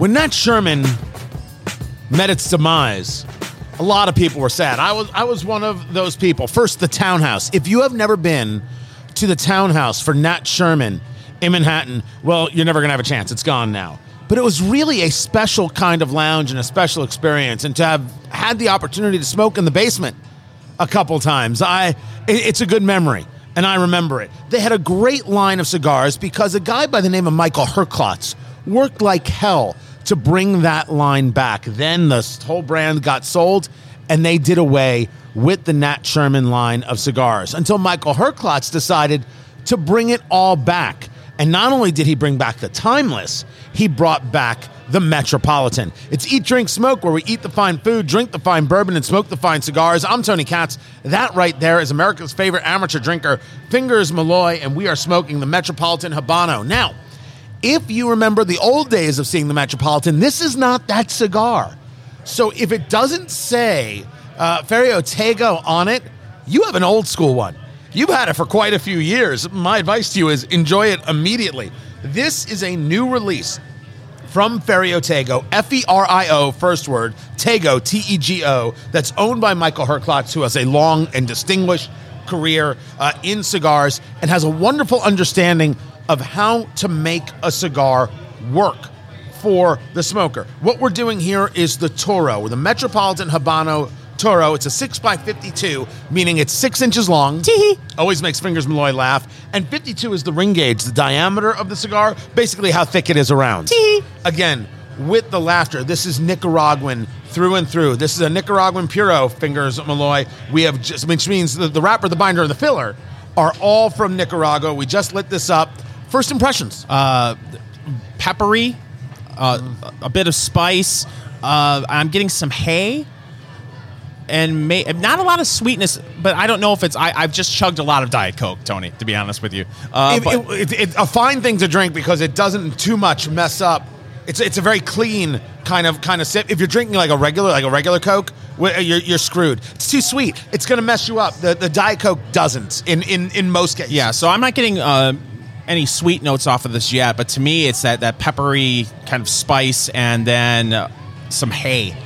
When Nat Sherman met its demise, a lot of people were sad. I was I was one of those people. First, the townhouse. If you have never been to the townhouse for Nat Sherman in Manhattan, well, you're never gonna have a chance. It's gone now. But it was really a special kind of lounge and a special experience, and to have had the opportunity to smoke in the basement a couple times, I it- it's a good memory. And I remember it. They had a great line of cigars because a guy by the name of Michael Herklotz worked like hell to bring that line back. Then the whole brand got sold and they did away with the Nat Sherman line of cigars until Michael Herklotz decided to bring it all back. And not only did he bring back the timeless, he brought back the Metropolitan. It's Eat, Drink, Smoke, where we eat the fine food, drink the fine bourbon, and smoke the fine cigars. I'm Tony Katz. That right there is America's favorite amateur drinker, Fingers Malloy, and we are smoking the Metropolitan Habano. Now, if you remember the old days of seeing the Metropolitan, this is not that cigar. So if it doesn't say uh, Ferio Tego on it, you have an old school one. You've had it for quite a few years. My advice to you is enjoy it immediately. This is a new release from Ferio Tego, F E R I O, first word, Tego, T E G O, that's owned by Michael Herklotz, who has a long and distinguished career uh, in cigars and has a wonderful understanding of how to make a cigar work for the smoker. What we're doing here is the Toro, the Metropolitan Habano Toro. It's a 6x52, meaning it's six inches long. Always makes Fingers Malloy laugh. And 52 is the ring gauge, the diameter of the cigar, basically how thick it is around. Again, with the laughter, this is Nicaraguan through and through. This is a Nicaraguan Puro, Fingers Malloy. We have just, which means the, the wrapper, the binder, and the filler are all from Nicaragua. We just lit this up. First impressions. peppery, uh, a bit of spice. Uh, I'm getting some hay, and may, not a lot of sweetness. But I don't know if it's. I, I've just chugged a lot of Diet Coke, Tony. To be honest with you, uh, it, but- it- it- it's a fine thing to drink because it doesn't too much mess up. It's it's a very clean kind of kind of sip. If you're drinking like a regular like a regular Coke, you're, you're screwed. It's too sweet. It's going to mess you up. The the Diet Coke doesn't in in in most cases. yeah. So I'm not getting uh, any sweet notes off of this yet. But to me, it's that that peppery kind of spice, and then uh, some hay.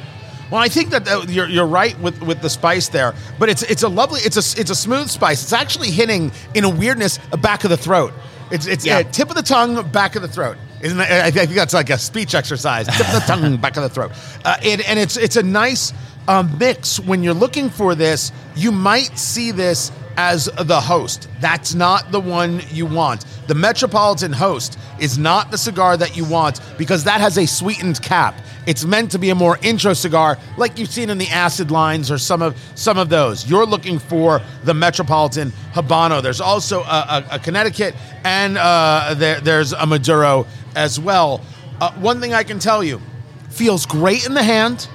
Well, I think that uh, you're, you're right with, with the spice there, but it's it's a lovely it's a it's a smooth spice. It's actually hitting in a weirdness uh, back of the throat. It's it's Yeah. uh, tip of the tongue, back of the throat. Isn't that, I think that's like a speech exercise. Tip of the tongue, back of the throat. Uh, it, and it's it's a nice um, mix. When you're looking for this, you might see this as the host. That's not the one you want. The Metropolitan Host is not the cigar that you want because that has a sweetened cap. It's meant to be a more intro cigar, like you've seen in the acid lines or some of some of those. You're looking for the Metropolitan Habano. There's also a, a, a Connecticut and uh, there, there's a Maduro as well. Uh, one thing I can tell you, feels great in the hand,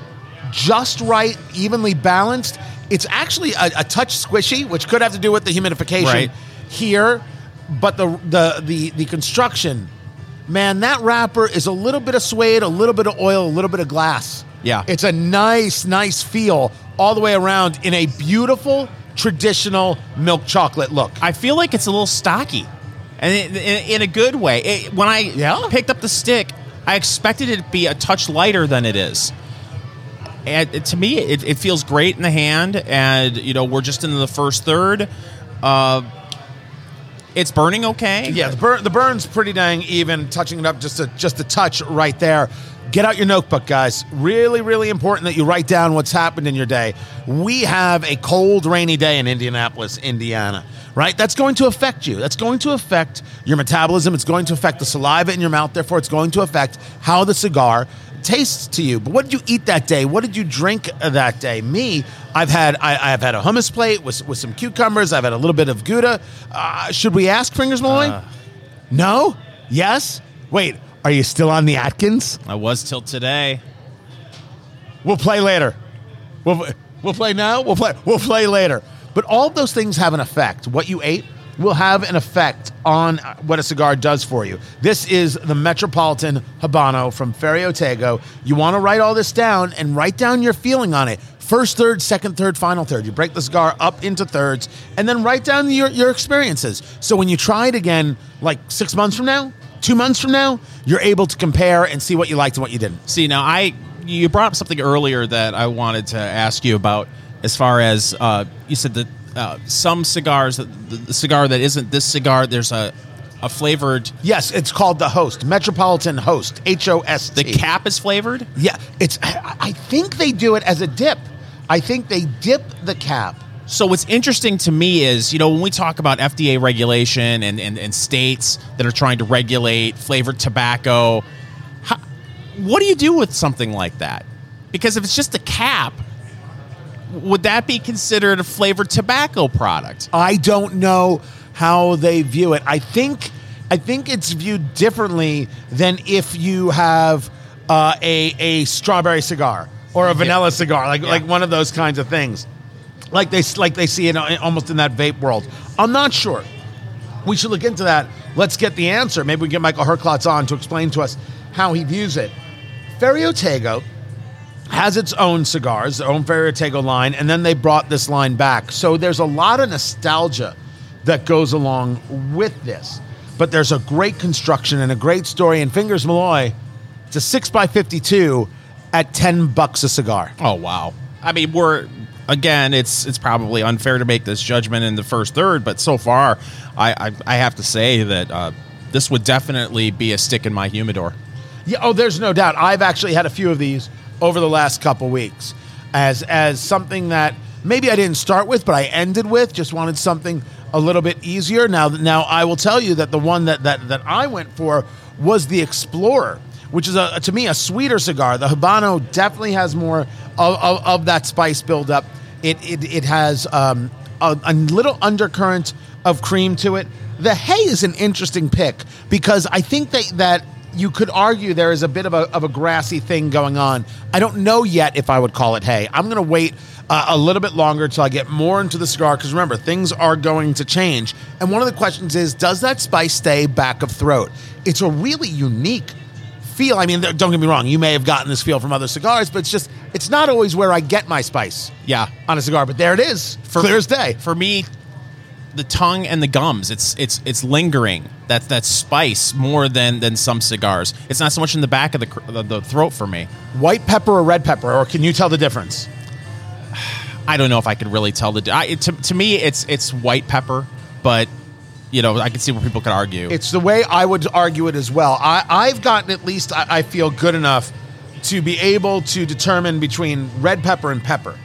just right, evenly balanced. It's actually a, a touch squishy, which could have to do with the humidification Right. here, but the the the the construction, man, that wrapper is a little bit of suede, a little bit of oil, a little bit of glass. Yeah. it's a nice, nice feel all the way around in a beautiful traditional milk chocolate look. I feel like it's a little stocky, and in, in, in a good way. It, when I Yeah? picked up the stick, I expected it to be a touch lighter than it is. And to me, it, it feels great in the hand, and you know we're just into the first third. Uh, it's burning okay. Yeah, the burn the burn's pretty dang even. Touching it up just a just a touch right there. Get out your notebook, guys. Really, really important that you write down what's happened in your day. We have a cold, rainy day in Indianapolis, Indiana. Right? That's going to affect you. That's going to affect your metabolism. It's going to affect the saliva in your mouth. Therefore, it's going to affect how the cigar tastes to you. But what did you eat that day? What did you drink that day? Me, I've had I, I've had a hummus plate with with some cucumbers. I've had a little bit of gouda. Uh, should we ask Fingers Malloy? no. Yes. Wait. Are you still on the Atkins? I was till today. We'll play later. We'll, we'll play now. We'll play. We'll play later. But all those things have an effect. What you ate will have an effect on what a cigar does for you. This is the Metropolitan Habano from Ferio Tego. You want to write all this down and write down your feeling on it. First third, second third, final third. You break the cigar up into thirds and then write down your, your experiences. So when you try it again, like six months from now, Two months from now, you're able to compare and see what you liked and what you didn't. See, now I you brought up something earlier that I wanted to ask you about. As far as uh, you said that uh, some cigars, the, the cigar that isn't this cigar, there's a a flavored. Yes, it's called the Host, Metropolitan Host, H O S T. The cap is flavored. Yeah, it's. I I think they do it as a dip. I think they dip the cap. So what's interesting to me is, you know, when we talk about FDA regulation and, and, and states that are trying to regulate flavored tobacco, how, what do you do with something like that? Because if it's just a cap, would that be considered a flavored tobacco product? I don't know how they view it. I think I think it's viewed differently than if you have uh, a a strawberry cigar or a vanilla cigar, like like one of those kinds of things, like they like they see it almost in that vape world. I'm not sure. We should look into that. Let's get the answer. Maybe we get Michael Herklotz on to explain to us how he views it. Ferio Tego has its own cigars, their own Ferio Tego line, and then they brought this line back. So there's a lot of nostalgia that goes along with this. But there's a great construction and a great story. And Fingers Malloy, it's a six by fifty-two at ten bucks a cigar. Oh wow! I mean, we're again, it's it's probably unfair to make this judgment in the first third, but so far, I I, I have to say that uh, this would definitely be a stick in my humidor. Yeah. Oh, there's no doubt. I've actually had a few of these over the last couple weeks as as something that maybe I didn't start with, but I ended with. Just wanted something a little bit easier. Now, now I will tell you that the one that that, that I went for was the Explorer, which is a, to me a sweeter cigar. The Habano definitely has more of, of, of that spice buildup. It it, it has um, a, a little undercurrent of cream to it. The hay is an interesting pick because I think that that you could argue there is a bit of a, of a grassy thing going on. I don't know yet if I would call it hay. I'm going to wait uh, a little bit longer until I get more into the cigar because remember, things are going to change. And one of the questions is does that spice stay back of throat? It's a really unique feel. I mean, don't get me wrong, you may have gotten this feel from other cigars, but it's just, it's not always where I get my spice. Yeah. On a cigar, but there it is, for, clear as day. For me, the tongue and the gums. It's it's it's lingering. That that spice more than than some cigars. It's not so much in the back of the the, the throat for me. White pepper or red pepper, or can you tell the difference? I don't know if I could really tell the. I, to to me, it's it's white pepper, but you know I can see where people could argue. It's the way I would argue it as well. I, I've gotten at least I, I feel good enough to be able to determine between red pepper and pepper,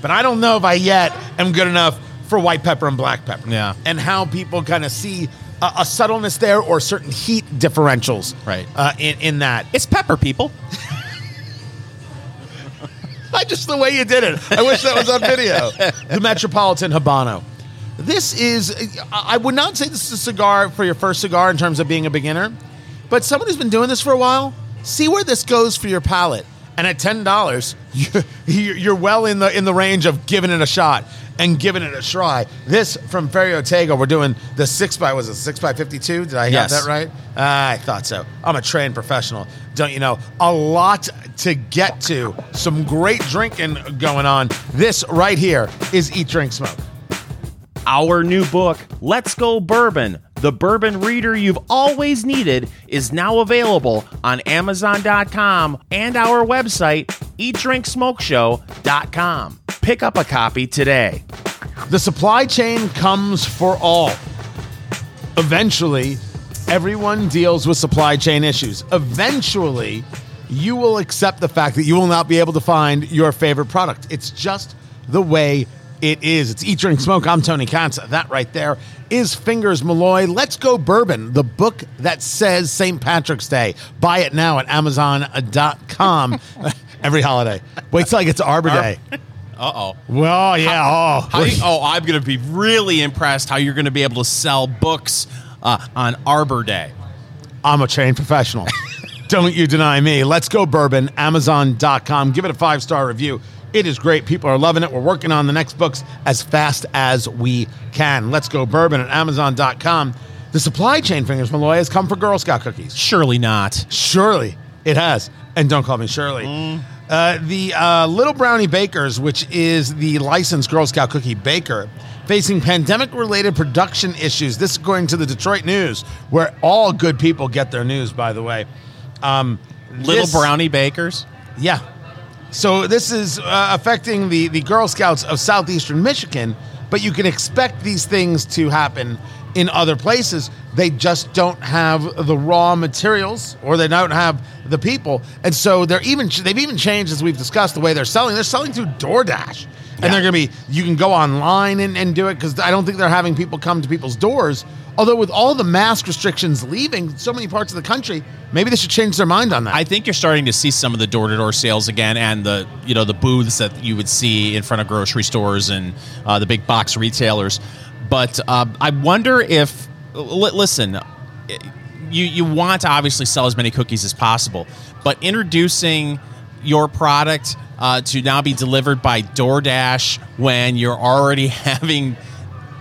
but I don't know if I yet am good enough for white pepper and black pepper. Yeah. And how people kind of see a, a, subtleness there or certain heat differentials. Right. Uh, in, in that. It's pepper, people. I just the way you did it. I wish that was on video. the Metropolitan Habano. This is, I would not say this is a cigar for your first cigar in terms of being a beginner, but someone who's been doing this for a while, see where this goes for your palate. And at ten dollars, you're well in the in the range of giving it a shot and giving it a try. This from Ferio Tego, we're doing the six by was it six by fifty two? Did I yes. have that right? Uh, I thought so. I'm a trained professional, don't you know? A lot to get to. Some great drinking going on. This right here is Eat Drink Smoke. Our new book, Let's Go Bourbon, the bourbon reader you've always needed, is now available on Amazon.com and our website, eatdrinksmokeshow.com. Pick up a copy today. The supply chain comes for all. Eventually, everyone deals with supply chain issues. Eventually, you will accept the fact that you will not be able to find your favorite product. It's just the way it is. It's Eat, Drink, Smoke. I'm Tony Katz. That right there is Fingers Malloy. Let's Go Bourbon, the book that says St. Patrick's Day. Buy it now at Amazon.com every holiday. Wait till I get to Arbor Day. Uh oh. Well, yeah. oh. How you- oh, I'm going to be really impressed how you're going to be able to sell books uh, on Arbor Day. I'm a trained professional. Don't you deny me. Let's go bourbon, Amazon.com. Give it a five star review. It is great. People are loving it. We're working on the next books as fast as we can. Let's go bourbon at Amazon.com. The supply chain, Fingers Malloy, has come for Girl Scout cookies. Surely not. Surely it has. And don't call me Shirley. Uh, Uh, the uh, Little Brownie Bakers, which is the licensed Girl Scout cookie baker, facing pandemic related production issues. This, is according to the Detroit News, where all good people get their news, by the way. Um, Little this- brownie bakers. Yeah. So this is uh, affecting the, the Girl Scouts of southeastern Michigan, but you can expect these things to happen in other places. They just don't have the raw materials or they don't have the people. And so they're even they've even changed as we've discussed the way they're selling. They're selling through DoorDash. And they're going to be you can go online and, and do it cuz I don't think they're having people come to people's doors. Although with all the mask restrictions leaving so many parts of the country, maybe they should change their mind on that. I think you're starting to see some of the door-to-door sales again, and the you know the booths that you would see in front of grocery stores and uh, the big box retailers. But uh, I wonder if li- listen, you you want to obviously sell as many cookies as possible, but introducing your product uh, to now be delivered by DoorDash when you're already having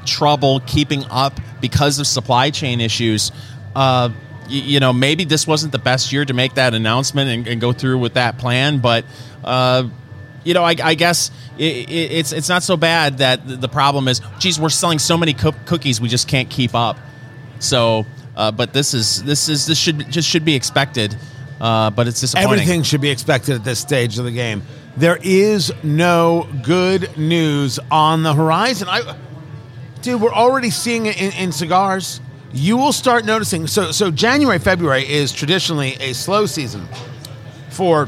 trouble keeping up because of supply chain issues. Uh, y- you know, maybe this wasn't the best year to make that announcement and, and go through with that plan, but uh, you know, I, I guess it, it, it's it's not so bad that the- problem is, geez, we're selling so many coo- cookies, we just can't keep up. So, uh, but this is this is this should just should be expected, uh, but it's disappointing. Everything should be expected at this stage of the game. There is no good news on the horizon. I, dude, we're already seeing it in, in cigars. You will start noticing. So, so January, February is traditionally a slow season for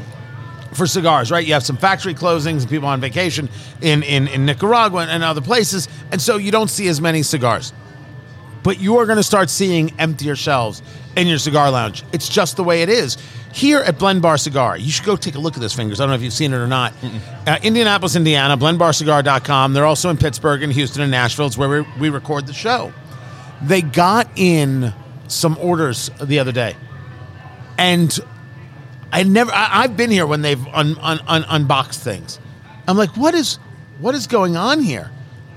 for cigars, right? You have some factory closings and people on vacation in in, in Nicaragua and other places, and so you don't see as many cigars but you are going to start seeing emptier shelves in your cigar lounge. It's just the way it is. Here at Blend Bar Cigar, you should go take a look at this, fingers. I don't know if you've seen it or not. Uh, Indianapolis, Indiana, blendbarcigar.com. They're also in Pittsburgh and Houston and Nashville. It's where we, we record the show. They got in some orders the other day. And I never, I, I've been here when they've un, un, un, unboxed things. I'm like, what is, what is going on here?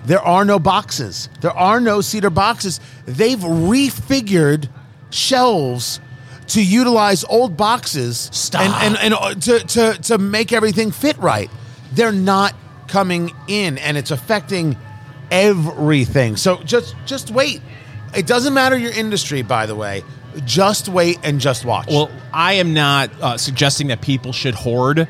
There are no boxes. There are no cedar boxes. They've refigured shelves to utilize old boxes Stop. and, and, and uh, to, to, to make everything fit right. They're not coming in and it's affecting everything. So just just wait. It doesn't matter your industry, by the way. Just wait and just watch. Well, I am not uh, suggesting that people should hoard,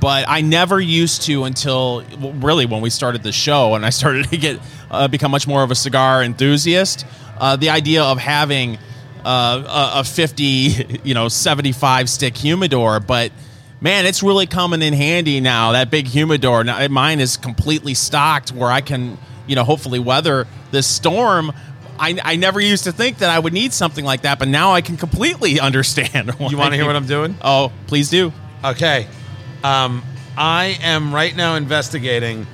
but I never used to until really when we started the show and I started to get uh, become much more of a cigar enthusiast. Uh, the idea of having uh, a, a 50, you know, 75 stick humidor, but man, it's really coming in handy now. That big humidor, now mine is completely stocked where I can, you know, hopefully weather this storm. I, I never used to think that I would need something like that, but now I can completely understand. you want to hear what I'm doing? Oh, please do. Okay. Um, I am right now investigating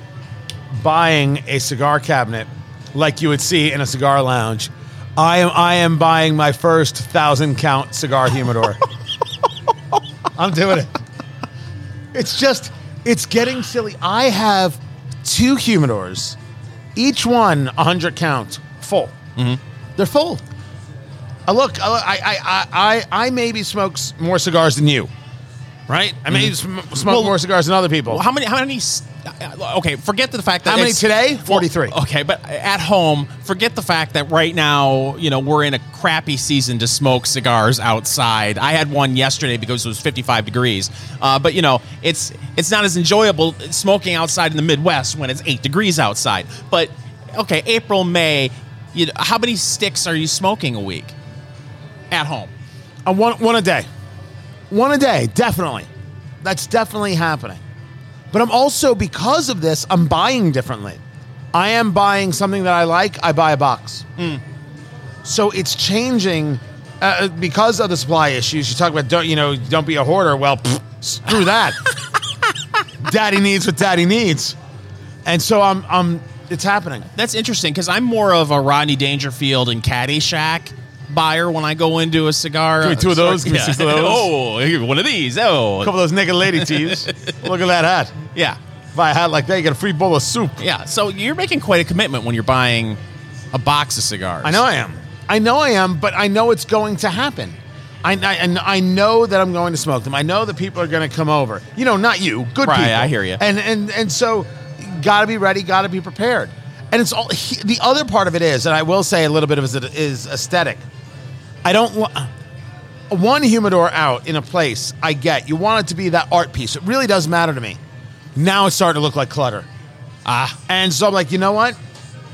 buying a cigar cabinet like you would see in a cigar lounge. I am I am buying my first thousand count cigar humidor. I'm doing it. It's just it's getting silly. I have two humidors, each one 100 count, full. They're full. Uh, look, I, I, I, I, I maybe smokes more cigars than you, right? I maybe sm- smoke Well- more cigars than other people. Well, how many? How many? uh, Okay, forget the fact that How many today? well, 43. okay, but at home, forget the fact that right now, you know, we're in a crappy season to smoke cigars outside. I had one yesterday because it was 55 degrees. Uh, but you know, it's it's not as enjoyable smoking outside in the Midwest when it's eight degrees outside. But okay, April, May. You know, how many sticks are you smoking a week at home? Uh, one, one a day. One a day, definitely. That's definitely happening. But I'm also, because of this, I'm buying differently. I am buying something that I like, I buy a box. So it's changing uh, because of the supply issues. You talk about, don't, you know, don't be a hoarder. Well, pfft, screw that. daddy needs what daddy needs. And so I'm, I'm, it's happening. That's interesting because I'm more of a Rodney Dangerfield and Caddyshack buyer when I go into a cigar. Give me two of those, give me six of those. oh, here, one of these. Oh, A couple of those naked lady tees. Look at that hat. yeah, Buy a hat like that, you get a free bowl of soup. yeah. So you're making quite a commitment when you're buying a box of cigars. I know I am. I know I am, but I know it's going to happen. I, I, and I know that I'm going to smoke them. I know that people are going to come over. You know, not you, good Right, people. I hear you. And and and so, got to be ready. Got to be prepared. And it's all he, the other part of it is, and I will say a little bit of it is aesthetic. I don't want one humidor out in a place. I get you want it to be that art piece. It really does matter to me. Now it's starting to look like clutter. Ah, And so I'm like, you know what?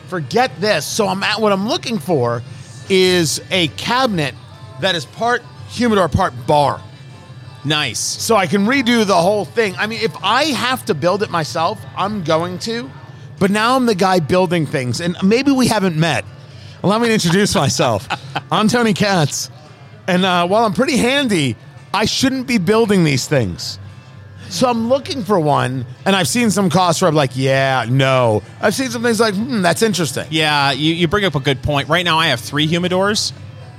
Forget this. So I'm at what I'm looking for is a cabinet that is part humidor, part bar. nice. So I can redo the whole thing. I mean, if I have to build it myself, I'm going to. But now I'm the guy building things, and maybe we haven't met. Allow me to introduce myself. I'm Tony Katz, and uh, while I'm pretty handy, I shouldn't be building these things. So I'm looking for one, and I've seen some costs where I'm like, yeah, no. I've seen some things like, hmm, that's interesting. Yeah, you, you bring up a good point. Right now, I have three humidors,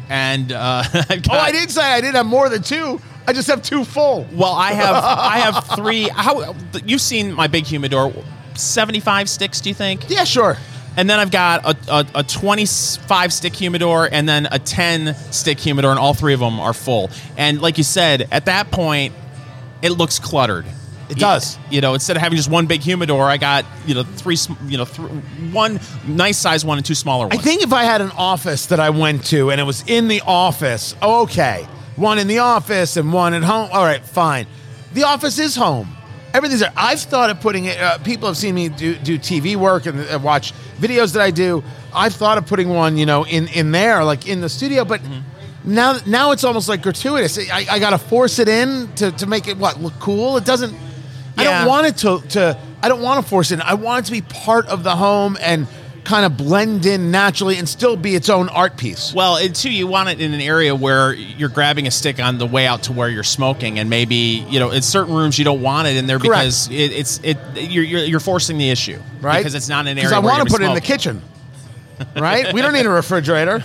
and uh, I've got, Oh, I did say I did have more than two. I just have two full. Well, I have I have three. How you've seen my big humidor? Seventy-five sticks, do you think? Yeah, sure. And then I've got a, a, a 25 stick humidor and then a 10 stick humidor, and all three of them are full. And like you said, at that point, it looks cluttered. It You- does. You know, instead of having just one big humidor, I got you know three. You know, th- one nice size one and two smaller I think if I had an office that I went to and it was in the office, oh, okay. One in the office and one at home. All right, fine. The office is home. Everything's there. I've thought of putting it. Uh, people have seen me do, do TV work and uh, watch videos that I do. I've thought of putting one, you know, in in there, like in the studio. But now, now it's almost like gratuitous. I, I got to force it in to, to make it what look cool. It doesn't. I don't want it to to. I don't want to force it. in. I want it to be part of the home and kind of blend in naturally and still be its own art piece. Well, and two, you want it in an area where you're grabbing a stick on the way out to where you're smoking, and maybe you know in certain rooms you don't want it in there Correct. because it, it's it you're, you're you're forcing the issue, right? Because it's not an Because area. I want to put it in the kitchen, right? We don't need a refrigerator.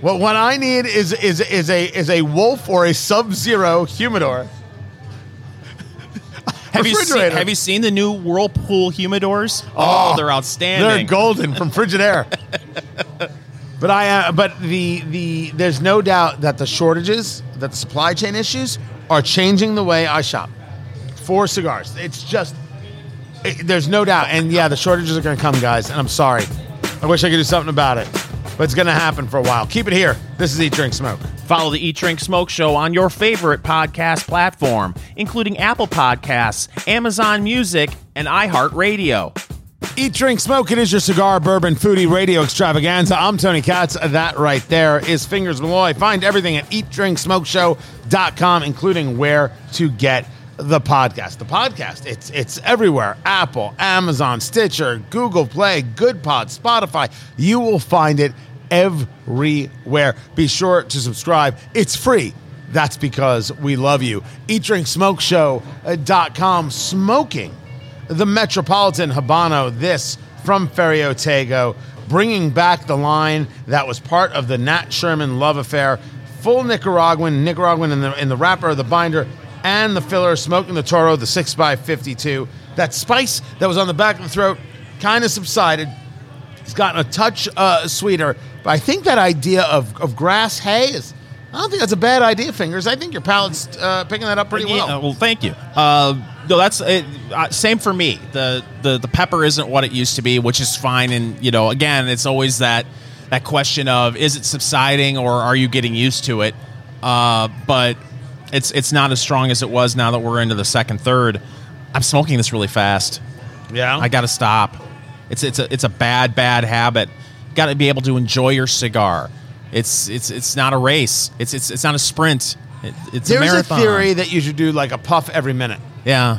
What what I need is is is a is a Wolf or a Sub Zero humidor. Have you seen. Have you seen the new Whirlpool humidors? Oh, they're outstanding. They're golden from Frigidaire. but I uh, but the the there's no doubt that the shortages, that the supply chain issues are changing the way I shop for cigars. It's just it- there's no doubt, and yeah, the shortages are going to come, guys. And I'm sorry. I wish I could do something about it, but it's going to happen for a while. Keep it here. This is Eat Drink Smoke. Follow the Eat Drink Smoke Show on your favorite podcast platform, including Apple Podcasts, Amazon Music, and iHeartRadio. Eat, drink, smoke. It is your cigar, bourbon, foodie radio extravaganza. I'm Tony Katz. That right there is Fingers Malloy. Find everything at eatdrinksmokeshow.com, including where to get the podcast. The podcast, it's it's everywhere. Apple, Amazon, Stitcher, Google Play, Good Pod, Spotify. You will find it everywhere. Be sure to subscribe. It's free. That's because we love you. EatDrinkSmokeShow.com. Smoking the Metropolitan Habano. This from Ferio Tego, bringing back the line that was part of the Nat Sherman love affair. Full Nicaraguan, Nicaraguan in the in the wrapper, the binder, and the filler. Smoking the Toro, the six x fifty-two. That spice that was on the back of the throat kind of subsided. It's gotten a touch uh, sweeter, but I think that idea of, of grass hay is. I don't think that's a bad idea, fingers. I think your palate's uh, picking that up pretty Yeah, well. well, thank you. Uh, no, that's it, uh, same for me. The, the the pepper isn't what it used to be, which is fine. And you know, again, it's always that that question of is it subsiding or are you getting used to it? Uh, but it's it's not as strong as it was now that we're into the second third. I'm smoking this really fast. Yeah, I got to stop. It's it's a it's a bad bad habit. Got to be able to enjoy your cigar. It's it's it's not a race. It's it's it's not a sprint. It, it's a There's a marathon. theory that you should do like a puff every minute. Yeah.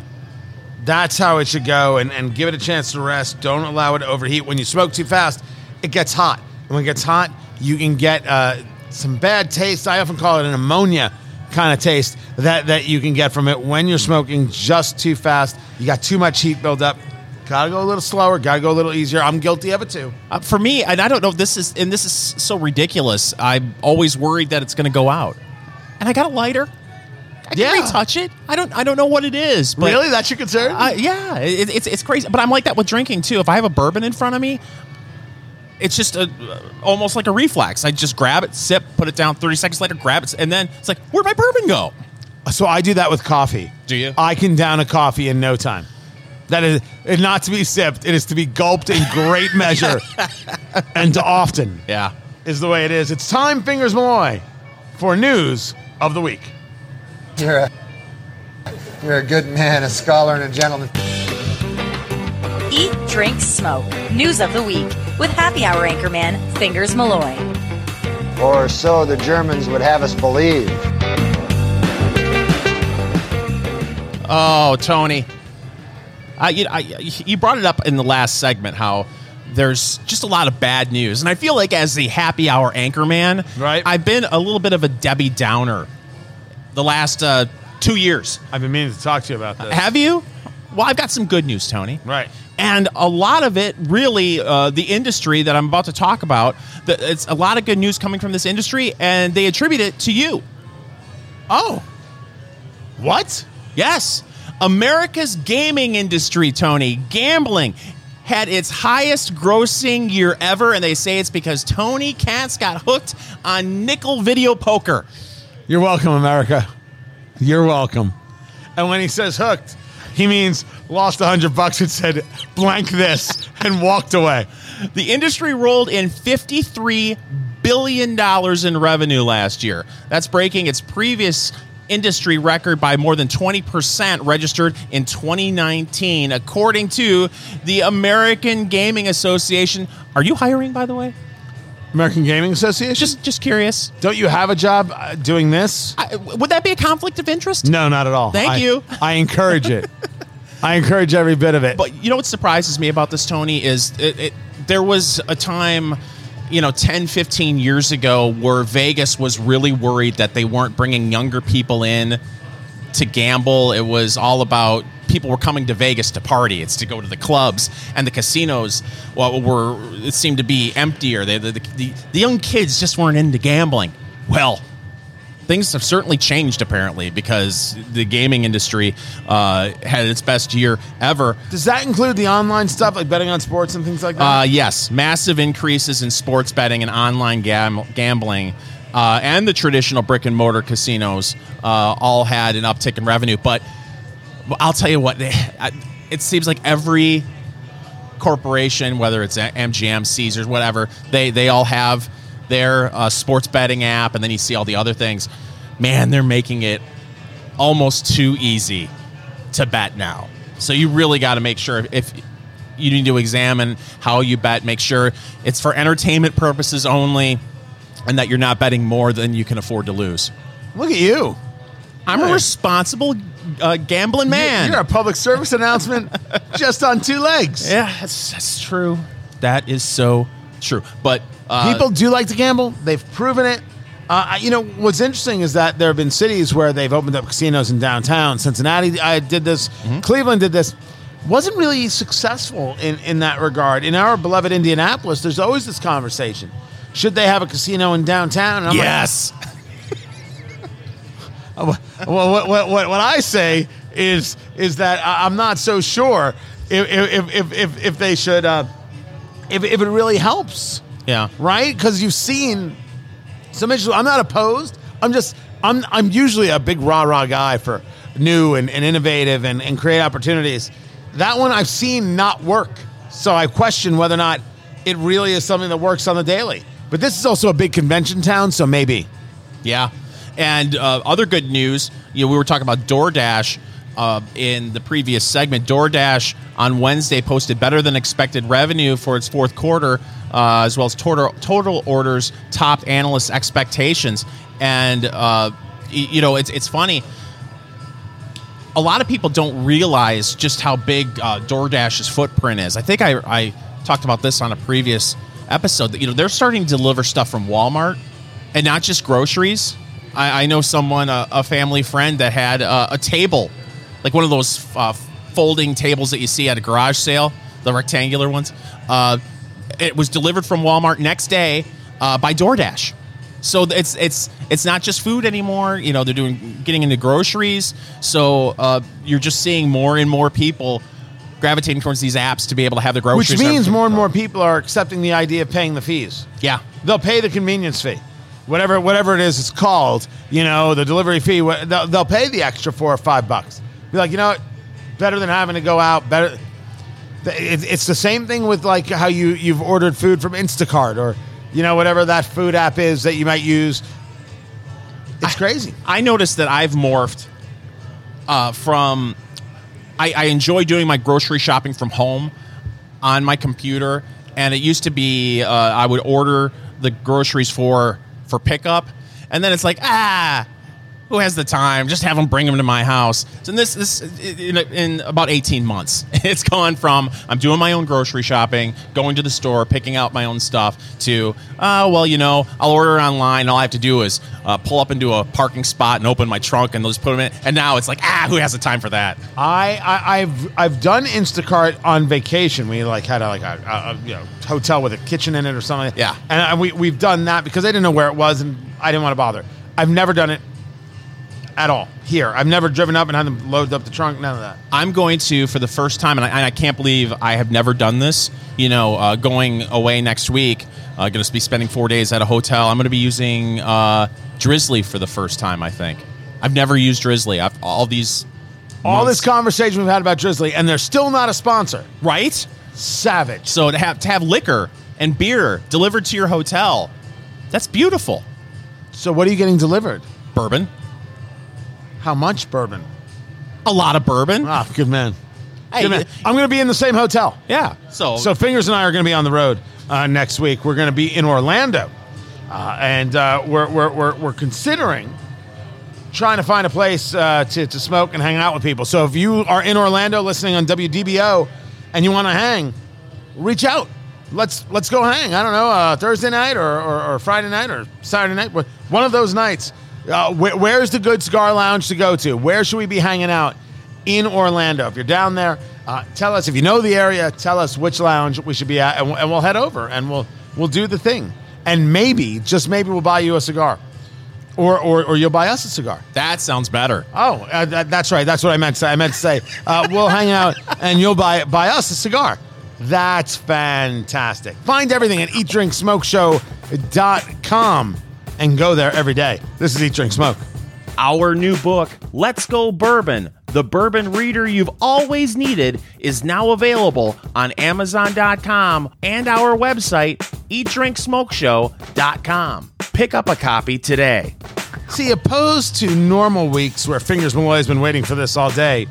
That's how it should go, and, and give it a chance to rest. Don't allow it to overheat. When you smoke too fast, it gets hot. And when it gets hot, you can get uh, some bad taste. I often call it an ammonia kind of taste that, that you can get from it when you're smoking just too fast. You got too much heat build up. Gotta go a little slower. Gotta go a little easier. I'm guilty of it too. Uh, for me, and I don't know if this is, and this is so ridiculous. I'm always worried that it's going to go out, and I got a lighter. I can Yeah. retouch it. I don't. I don't know what it is. But really? That's your concern? Uh, yeah, it, it's it's crazy. But I'm like that with drinking too. If I have a bourbon in front of me, it's just a, almost like a reflex. I just grab it, sip, put it down. Thirty seconds later, grab it, and then it's like, where'd my bourbon go? So I do that with coffee. Do you? I can down a coffee in no time. That is it not to be sipped. It is to be gulped in great measure and often. Yeah. Is the way it is. It's time, Fingers Malloy, for news of the week. You're a, you're a good man, a scholar, and a gentleman. Eat, drink, smoke. News of the week with happy hour anchorman Fingers Malloy. Or so the Germans would have us believe. Oh, Tony. Uh, you, I, you brought it up in the last segment how there's just a lot of bad news. And I feel like as the happy hour anchorman, Right. I've been a little bit of a Debbie Downer the last uh, two years. I've been meaning to talk to you about this. Have you? Well, I've got some good news, Tony. Right. And a lot of it, really, uh, the industry that I'm about to talk about, the, it's a lot of good news coming from this industry, and they attribute it to you. Oh. What? Yes. America's gaming industry, Tony, gambling, had its highest grossing year ever, and they say it's because Tony Katz got hooked on nickel video poker. You're welcome, America. You're welcome. And when he says hooked, he means lost a hundred bucks and said blank this and walked away. The industry rolled in $53 billion in revenue last year. That's breaking its previous industry record by more than 20% registered in 2019, according to the American Gaming Association. Are you hiring, by the way? American Gaming Association. Just, just curious. don't you have a job uh, doing this? I, would that be a conflict of interest? No, not at all. Thank I- you. I encourage it. I encourage every bit of it. But you know what surprises me about this, Tony, is it, it, there was a time, you know, 10, 15 years ago where Vegas was really worried that they weren't bringing younger people in to gamble. It was all about people were coming to Vegas to party. It's to go to the clubs and the casinos. Well, were it seemed to be emptier. They, the, the, the young kids just weren't into gambling. Well, things have certainly changed apparently because the gaming industry uh, had its best year ever. Does that include the online stuff like betting on sports and things like that? Uh, yes, massive increases in sports betting and online gam- gambling. Uh, and the traditional brick and mortar casinos uh, all had an uptick in revenue. But I'll tell you what, it seems like every corporation, whether it's MGM, Caesars, whatever, they, they all have their uh, sports betting app, and then you see all the other things. Man, they're making it almost too easy to bet now. So you really got to make sure if you need to examine how you bet, make sure it's for entertainment purposes only, and that you're not betting more than you can afford to lose. Look at you. I'm a responsible uh, gambling man. You're a public service announcement just on two legs. yeah, that's, that's true. That is so true. But uh, People do like to gamble. They've proven it. Uh, you know what's interesting is that there have been cities where they've opened up casinos in downtown. Cincinnati, I did this. Cleveland did this. Wasn't really successful in in that regard. In our beloved Indianapolis, there's always this conversation: should they have a casino in downtown? And I'm like, yes, well, what, what, what, what I say is is that I'm not so sure if if if if, if they should uh, if if it really helps, yeah, right? Because you've seen some interesting. I'm not opposed. I'm just I'm I'm usually a big rah rah guy for new and, and innovative and, and create opportunities. That one I've seen not work, so I question whether or not it really is something that works on the daily. But this is also a big convention town, so maybe. yeah. And uh, other good news, you know, we were talking about DoorDash uh, in the previous segment. DoorDash on Wednesday posted better than expected revenue for its fourth quarter, uh, as well as total total orders topped analysts' expectations. And uh, you know, it's it's funny. a lot of people don't realize just how big uh, DoorDash's footprint is. I think I, I talked about this on a previous episode that you know they're starting to deliver stuff from Walmart and not just groceries. I, know someone, a, a family friend, that had uh, a table, like one of those uh, folding tables that you see at a garage sale, the rectangular ones. Uh, it was delivered from Walmart next day uh, by DoorDash. So it's it's it's not just food anymore. You know, they're doing getting into groceries. So uh, you're just seeing more and more people gravitating towards these apps to be able to have the groceries. Which means more and more people are accepting the idea of paying the fees. Yeah. They'll pay the convenience fee, whatever whatever it is it's called. You know, the delivery fee. They'll, they'll pay the extra four or five bucks. Be like, you know what? Better than having to go out. Better. It's the same thing with like how you you've ordered food from Instacart or you know whatever that food app is that you might use. It's crazy. I noticed that I've morphed uh, from. I, I enjoy doing my grocery shopping from home on my computer, and it used to be uh, I would order the groceries for for pickup, and then it's like ah. Who has the time? Just have them bring them to my house. So in this, this in, in about eighteen months, it's gone from I'm doing my own grocery shopping, going to the store, picking out my own stuff, to uh, well, you know, I'll order online. All I have to do is uh, pull up into a parking spot and open my trunk, and they'll just put them in. And now it's like, ah, who has the time for that? I, I I've I've done Instacart on vacation. We like had a, like a, a, a, you know hotel with a kitchen in it or something. Yeah. and I, we we've done that because I didn't know where it was and I didn't want to bother. I've never done it at all here. I've never driven up and had them load up the trunk. None of that. I'm going to for the first time, and I, and I can't believe I have never done this. You know, uh, going away next week, uh, going to be spending four days at a hotel. I'm going to be using uh, Drizzly for the first time. I think I've never used Drizzly. I've, all these, All months- this conversation we've had about Drizzly, and they're still not a sponsor. right? Savage. So to have to have liquor and beer delivered to your hotel, that's beautiful. So what are you getting delivered? Bourbon, How much bourbon? a lot of bourbon. Ah, good man. Hey, Good man. I'm going to be in the same hotel. yeah. So So Fingers and I are going to be on the road uh, next week. We're going to be in Orlando, uh, and uh, we're, we're, we're, we're considering trying to find a place uh, to, to smoke and hang out with people. So if you are in Orlando listening on WDBO and you want to hang, reach out. Let's let's go hang. I don't know uh, Thursday night or, or, or Friday night or Saturday night. But One of those nights. Uh, where, where's the good cigar lounge to go to? Where should we be hanging out in Orlando? If you're down there, uh, tell us. If you know the area, tell us which lounge we should be at, and we'll, and we'll head over and we'll we'll do the thing. And maybe, just maybe, we'll buy you a cigar, or or, or you'll buy us a cigar. that sounds better. Oh, uh, that, that's right. That's what I meant to say. I meant to say uh, we'll hang out and you'll buy buy us a cigar. That's fantastic. Find everything at eatdrinksmokeshow.com and go there every day. This is Eat Drink Smoke. Our new book, Let's Go Bourbon, the bourbon reader you've always needed, is now available on Amazon.com and our website, eatdrinksmokeshow.com. Pick up a copy today. See, opposed to normal weeks where Fingers Malloy has been waiting for this all day,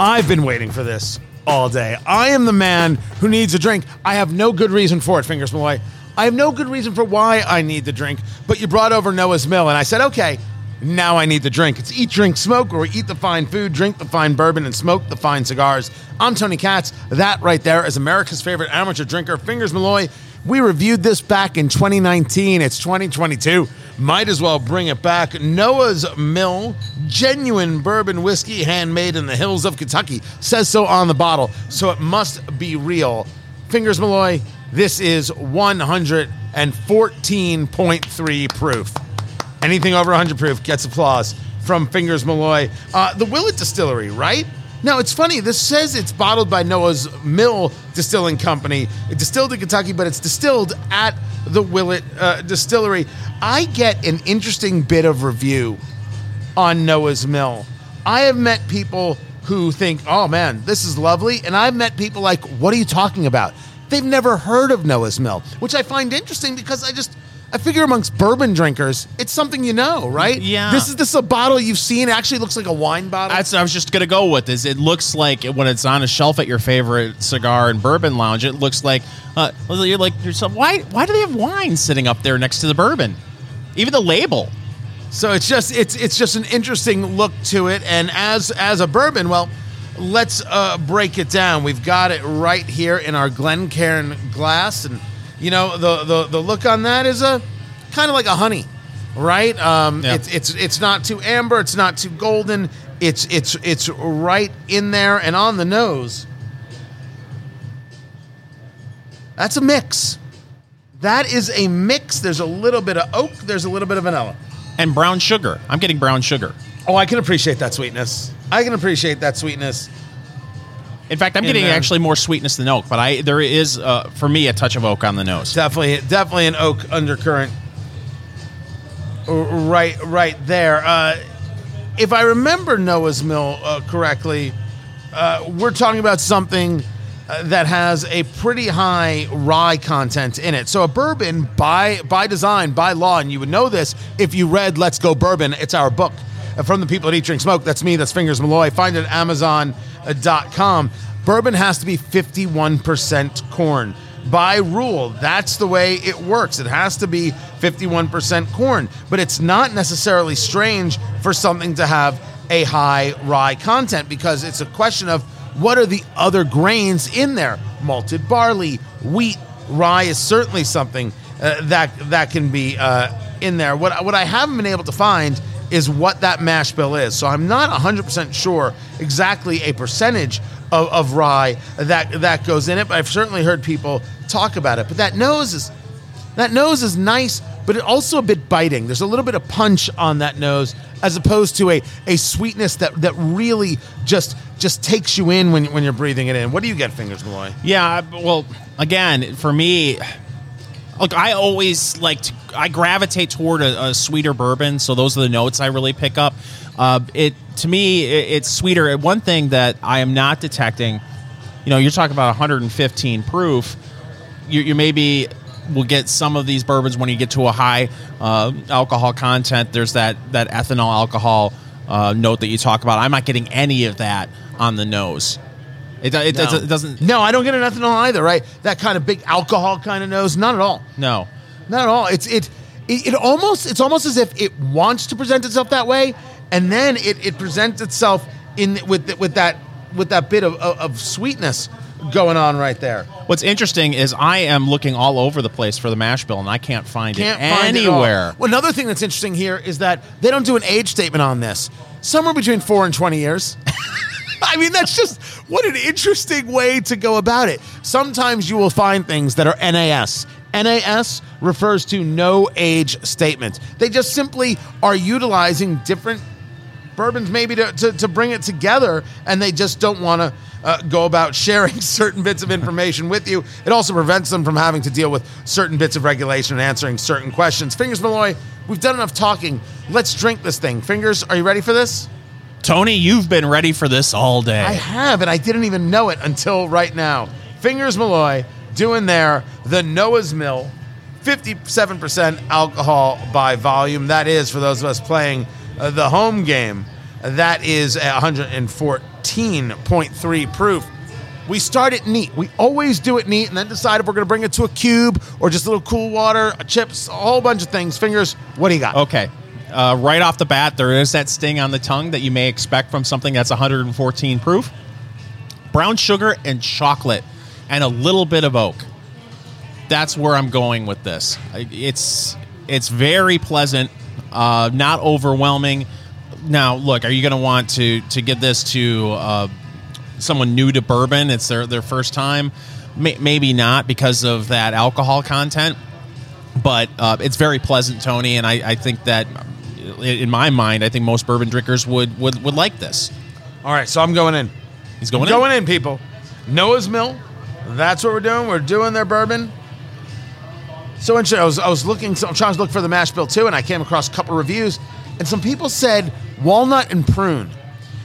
I've been waiting for this all day. I am the man who needs a drink. I have no good reason for it, Fingers Malloy. I have no good reason for why I need the drink, but you brought over Noah's Mill, and I said, okay, now I need the drink. It's eat, drink, smoke, or eat the fine food, drink the fine bourbon, and smoke the fine cigars. I'm Tony Katz. That right there is America's favorite amateur drinker, Fingers Malloy. We reviewed this back in 2019. It's 2022. Might as well bring it back. Noah's Mill, genuine bourbon whiskey handmade in the hills of Kentucky, says so on the bottle, so it must be real. Fingers Malloy, this is 114.3 proof. Anything over 100 proof gets applause from Fingers Malloy. Uh, the Willet Distillery, right? Now, it's funny. This says it's bottled by Noah's Mill Distilling Company. Distilled in Kentucky, but it's distilled at the Willet uh, Distillery. I get an interesting bit of review on Noah's Mill. I have met people who think, oh man, this is lovely. And I've met people like, what are you talking about? They've never heard of Noah's Mill, which I find interesting because I just, I figure amongst bourbon drinkers, it's something you know, right? Yeah. This is this a bottle you've seen. It actually looks like a wine bottle. That's I was just gonna go with this. It looks like when it's on a shelf at your favorite cigar and bourbon lounge, it looks like uh, you're like yourself. Why? Why do they have wine sitting up there next to the bourbon? Even the label. So it's just it's it's just an interesting look to it. And as as a bourbon, well, let's uh, break it down. We've got it right here in our Glencairn glass, and you know the the the look on that is a kind of like a honey, right? Um, Yeah. It's it's it's not too amber, it's not too golden. It's it's it's right in there and on the nose. That's a mix. That is a mix. There's a little bit of oak. There's a little bit of vanilla. And brown sugar. I'm getting brown sugar. Oh, I can appreciate that sweetness. I can appreciate that sweetness. In fact, I'm in getting there. actually more sweetness than oak, but I there is uh, for me a touch of oak on the nose. definitely definitely an oak undercurrent right right there uh, if i remember noah's mill uh, correctly uh, we're talking about something uh, that has a pretty high rye content in it so a bourbon by by design by law and you would know this if you read let's go bourbon it's our book uh, from the people at eat drink smoke that's me that's fingers malloy. Find it at amazon.com bourbon has to be 51% corn. By rule that's the way it works. It has to be 51% corn. But it's not necessarily strange for something to have a high rye content because it's a question of what are the other grains in there? Malted barley wheat rye is certainly something uh, that that can be uh, in there. What, what i haven't been able to find is what that mash bill is so i'm not 100% sure exactly a percentage of, of rye that that goes in it but i've certainly heard people talk about it but that nose is that nose is nice, but it also a bit biting. There's a little bit of punch on that nose, as opposed to a, a sweetness that, that really just just takes you in when, when you're breathing it in. What do you get, Fingers Malloy? Yeah, well, again, for me, look, I always like to, I gravitate toward a, a sweeter bourbon, so those are the notes I really pick up. Uh, it to me, it, it's sweeter. One thing that I am not detecting, you know, you're talking about 115 proof. You, you maybe will get some of these bourbons when you get to a high uh, alcohol content. There's that that ethanol alcohol uh, note that you talk about. I'm not getting any of that on the nose. It, it, doesn't- it doesn't. No, I don't get an ethanol either, right? That kind of big alcohol kind of nose. Not at all. No. Not at all. It's it, it it almost it's almost as if it wants to present itself that way, and then it, it presents itself in with with that with that bit of, of, of sweetness going on right there. What's interesting is I am looking all over the place for the mash bill and I can't find Can't it find it anywhere. well, another thing that's interesting here is that they don't do an age statement on this. Somewhere between four and twenty years. I mean, that's just what an interesting way to go about it. Sometimes you will find things that are NAS. NAS refers to no age statement. They just simply are utilizing different bourbons maybe to, to, to bring it together and they just don't want to uh, go about sharing certain bits of information with you it also prevents them from having to deal with certain bits of regulation and answering certain questions fingers malloy we've done enough talking let's drink this thing fingers are you ready for this Tony, you've been ready for this all day. i have and i didn't even know it until right now. Fingers malloy doing there the noah's mill 57% alcohol by volume. That is for those of us playing uh, the home game that is 114.3 proof. We start it neat. We always do it neat and then decide if we're going to bring it to a cube or just a little cool water chips a whole bunch of things. Fingers what do you got? Okay. Uh, right off the bat, there is that sting on the tongue that you may expect from something that's 114 proof. Brown sugar and chocolate, and a little bit of oak. That's where I'm going with this. It's it's very pleasant, uh, not overwhelming. Now, look, are you going to want to to give this to uh, someone new to bourbon? It's their their first time. May, maybe not because of that alcohol content but uh, it's very pleasant, Tony, and I, I think that, in my mind, I think most bourbon drinkers would would, would like this. all right so i'm going in He's going, going in. in, people. Noah's Mill. That's what we're doing. We're doing their bourbon. So interesting. I was I was looking, so I'm trying to look for the mash bill too, and I came across a couple reviews, and some people said walnut and prune.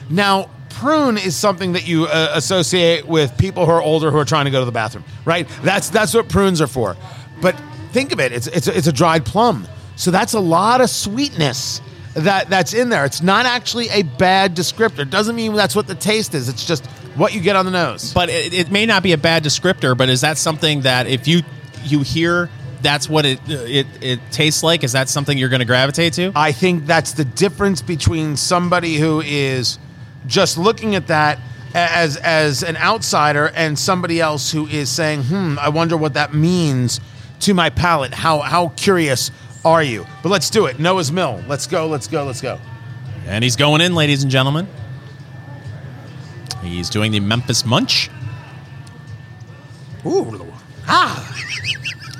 Now, prune is something that you uh, associate with people who are older who are trying to go to the bathroom, right? That's that's what prunes are for. But think of it, it's it's a, it's a dried plum, so that's a lot of sweetness that that's in there. It's not actually a bad descriptor. Doesn't mean that's what the taste is. It's just what you get on the nose. But it, it may not be a bad descriptor. But is that something that if you you hear that's what it it, it tastes like? Is that something you're going to gravitate to? I think that's the difference between somebody who is just looking at that as as an outsider and somebody else who is saying, "Hmm, I wonder what that means to my palate. How how curious are you?" But let's do it. Noah's Mill. Let's go. Let's go. Let's go. And he's going in, ladies and gentlemen. He's doing the Memphis Munch. Ooh. Ah.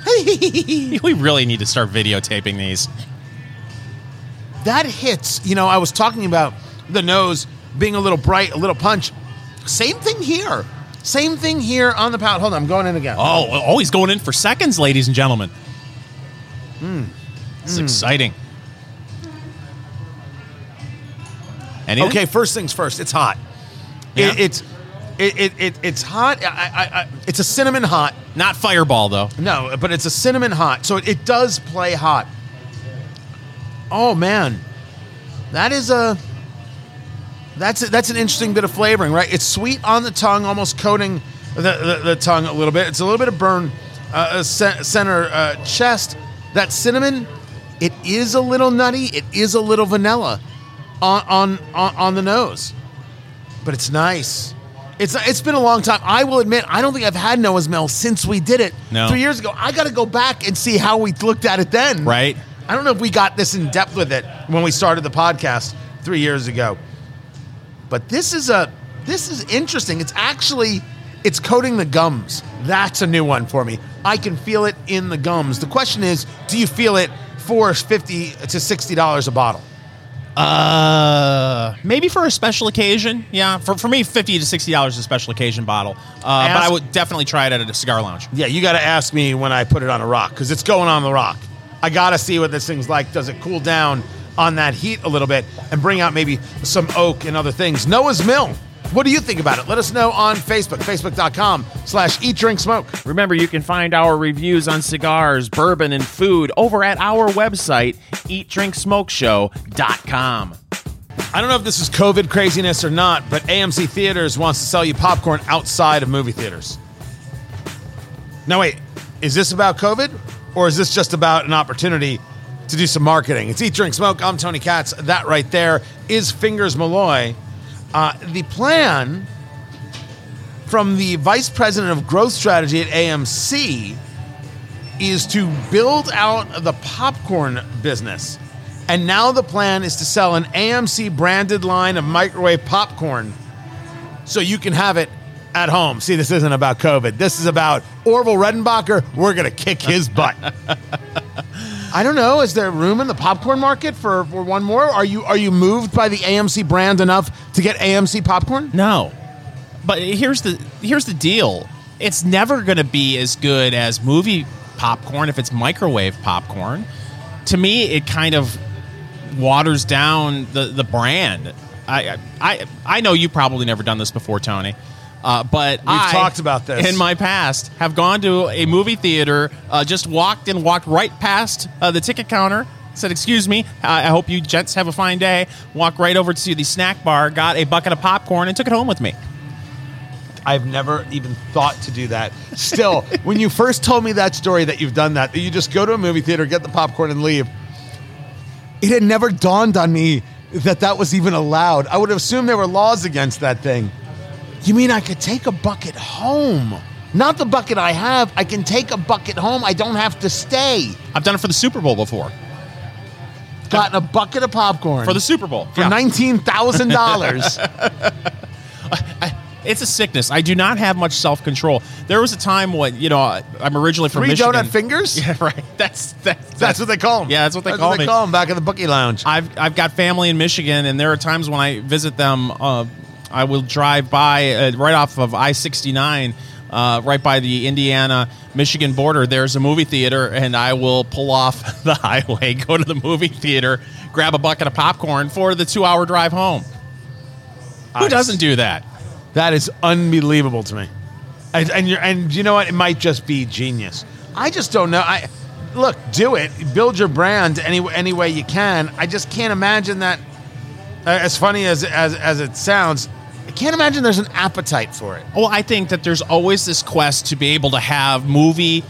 We really need to start videotaping these. that hits. You know, I was talking about the nose being a little bright, a little punch. Same thing here. Same thing here on the palate. Hold on, I'm going in again. Oh, oh, he's going in for seconds, ladies and gentlemen. It's exciting. Anything? Okay, first things first. It's hot. Yeah. It, it's it, it, it it's hot. I, I, I, it's a cinnamon hot. Not Fireball though. No, but it's a cinnamon hot, so it, it does play hot. Oh man, that is a that's a, that's an interesting bit of flavoring, right? It's sweet on the tongue, almost coating the, the, the tongue a little bit. It's a little bit of burn uh, uh, center uh, chest. That cinnamon, it is a little nutty. It is a little vanilla on on on, on the nose, but it's nice. It's it's been a long time. I will admit, I don't think I've had Noah's Mill since we did it No. three years ago. I got to go back and see how we looked at it then. Right. I don't know if we got this in depth with it when we started the podcast three years ago. But this is a this is interesting. It's actually it's coating the gums. That's a new one for me. I can feel it in the gums. The question is, do you feel it for fifty to sixty dollars a bottle? Uh, maybe for a special occasion. Yeah, for, for me, fifty to sixty dollars a special occasion bottle. Uh, but I would definitely try it at a cigar lounge. Yeah, you got to ask me when I put it on a rock because it's going on the rock. I got to see what this thing's like. Does it cool down on that heat a little bit and bring out maybe some oak and other things? Noah's Mill. What do you think about it? Let us know on Facebook, facebook.com slash eat, drink, smoke. Remember, you can find our reviews on cigars, bourbon, and food over at our website, eatdrinksmokeshow.com. I don't know if this is COVID craziness or not, but AMC Theaters wants to sell you popcorn outside of movie theaters. Now, wait, is this about COVID or is this just about an opportunity to do some marketing? It's Eat, Drink, Smoke. I'm Tony Katz. That right there is Fingers Malloy. Uh, the plan from the vice president of growth strategy at AMC is to build out the popcorn business. And now the plan is to sell an AMC branded line of microwave popcorn so you can have it at home. See, this isn't about COVID. This is about Orville Redenbacher. We're going to kick his butt. I don't know. Is there room in the popcorn market for, for one more? Are you are you moved by the AMC brand enough to get AMC popcorn? No, but here's the here's the deal. It's never going to be as good as movie popcorn if it's microwave popcorn. To me, it kind of waters down the the brand. I I I know you've probably never done this before, Tony. Uh, but We've I, talked about this. in my past. Have gone to a movie theater, uh, just walked and walked right past uh, the ticket counter. Said, "Excuse me, I I hope you gents have a fine day." Walked right over to the snack bar, got a bucket of popcorn, and took it home with me. I've never even thought to do that. Still, when you first told me that story that you've done that, that you just go to a movie theater, get the popcorn, and leave, it had never dawned on me that that was even allowed. I would have assumed there were laws against that thing. You mean I could take a bucket home? Not the bucket I have. I can take a bucket home. I don't have to stay. I've done it for the Super Bowl before. Gotten a bucket of popcorn For the Super Bowl. for Yeah. nineteen thousand dollars. It's a sickness. I do not have much self control. There was a time when you know I'm originally from Three Michigan. donut fingers. Yeah, right. That's that's That's what they call them. Yeah, that's what they that's call what they me. call them back in the bookie lounge. I've I've got family in Michigan, and there are times when I visit them. Uh, I will drive by uh, right off of I sixty nine. Uh, right by the Indiana Michigan border, there's a movie theater, and I will pull off the highway, go to the movie theater, grab a bucket of popcorn for the two hour drive home. Who doesn't do that? That is unbelievable to me. And, and you're and you know what? It might just be genius. I just don't know. I look, do it. Build your brand any any way you can. I just can't imagine that. uh, As funny as as as it sounds, I can't imagine there's an appetite for it. Well, I think that there's always this quest to be able to have movie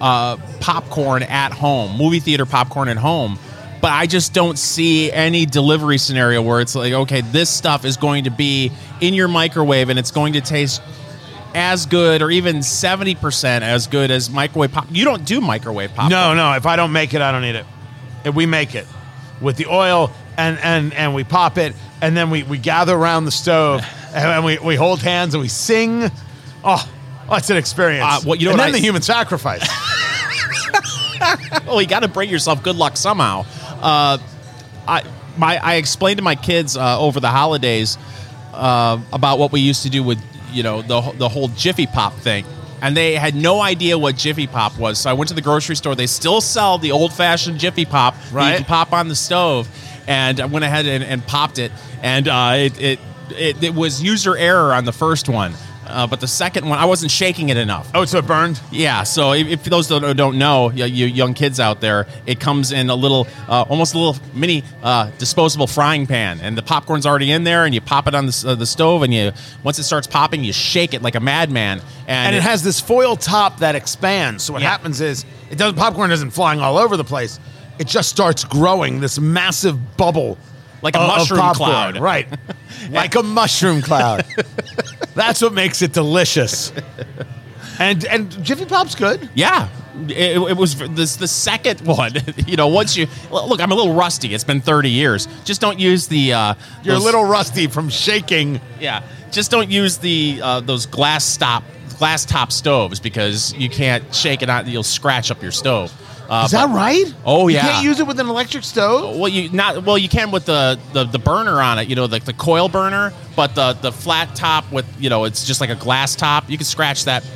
uh, popcorn at home, movie theater popcorn at home. But I just don't see any delivery scenario where it's like, okay, this stuff is going to be in your microwave and it's going to taste as good or even 70% as good as microwave pop. You don't do microwave popcorn. No, no. If I don't make it, I don't eat it. If we make it with the oil and and and we pop it, and then we we gather around the stove and we we hold hands and we sing. Oh, that's an experience. Uh, well, you know and then I- the human sacrifice. well, you got to bring yourself good luck somehow. Uh, I my I explained to my kids uh, over the holidays uh, about what we used to do with you know the the whole Jiffy Pop thing. And they had no idea what Jiffy Pop was. So I went to the grocery store. They still sell the old fashioned Jiffy Pop Right. you can pop on the stove. And I went ahead and, and popped it. And uh, it, it, it, it was user error on the first one. Uh, but the second one, I wasn't shaking it enough. Oh, so it burned. Yeah, so if, if those that don't know, y- you young kids out there, it comes in a little, uh, almost a little mini uh, disposable frying pan, and the popcorn's already in there, and you pop it on the, uh, the stove, and you once it starts popping, you shake it like a madman, and, and it has this foil top that expands. So what Yeah. happens is it doesn't popcorn isn't flying all over the place. It just starts growing this massive bubble, Like a of- of mushroom popcorn. cloud. right? like a mushroom cloud. That's what makes it delicious. And and Jiffy Pop's good. Yeah. It, it was this the second one. you know, once you look, I'm a little rusty. It's been 30 years. Just don't use the. Uh, You're those- a little rusty from shaking. Yeah, just don't use the uh, those glass stop glass top stoves because you can't shake it out. You'll scratch up your stove. Uh, Is that but- right? Oh, yeah. You can't use it with an electric stove. Well, you not well. You can with the, the the burner on it. You know, like the coil burner, but the the flat top with you know, it's just like a glass top. You can scratch that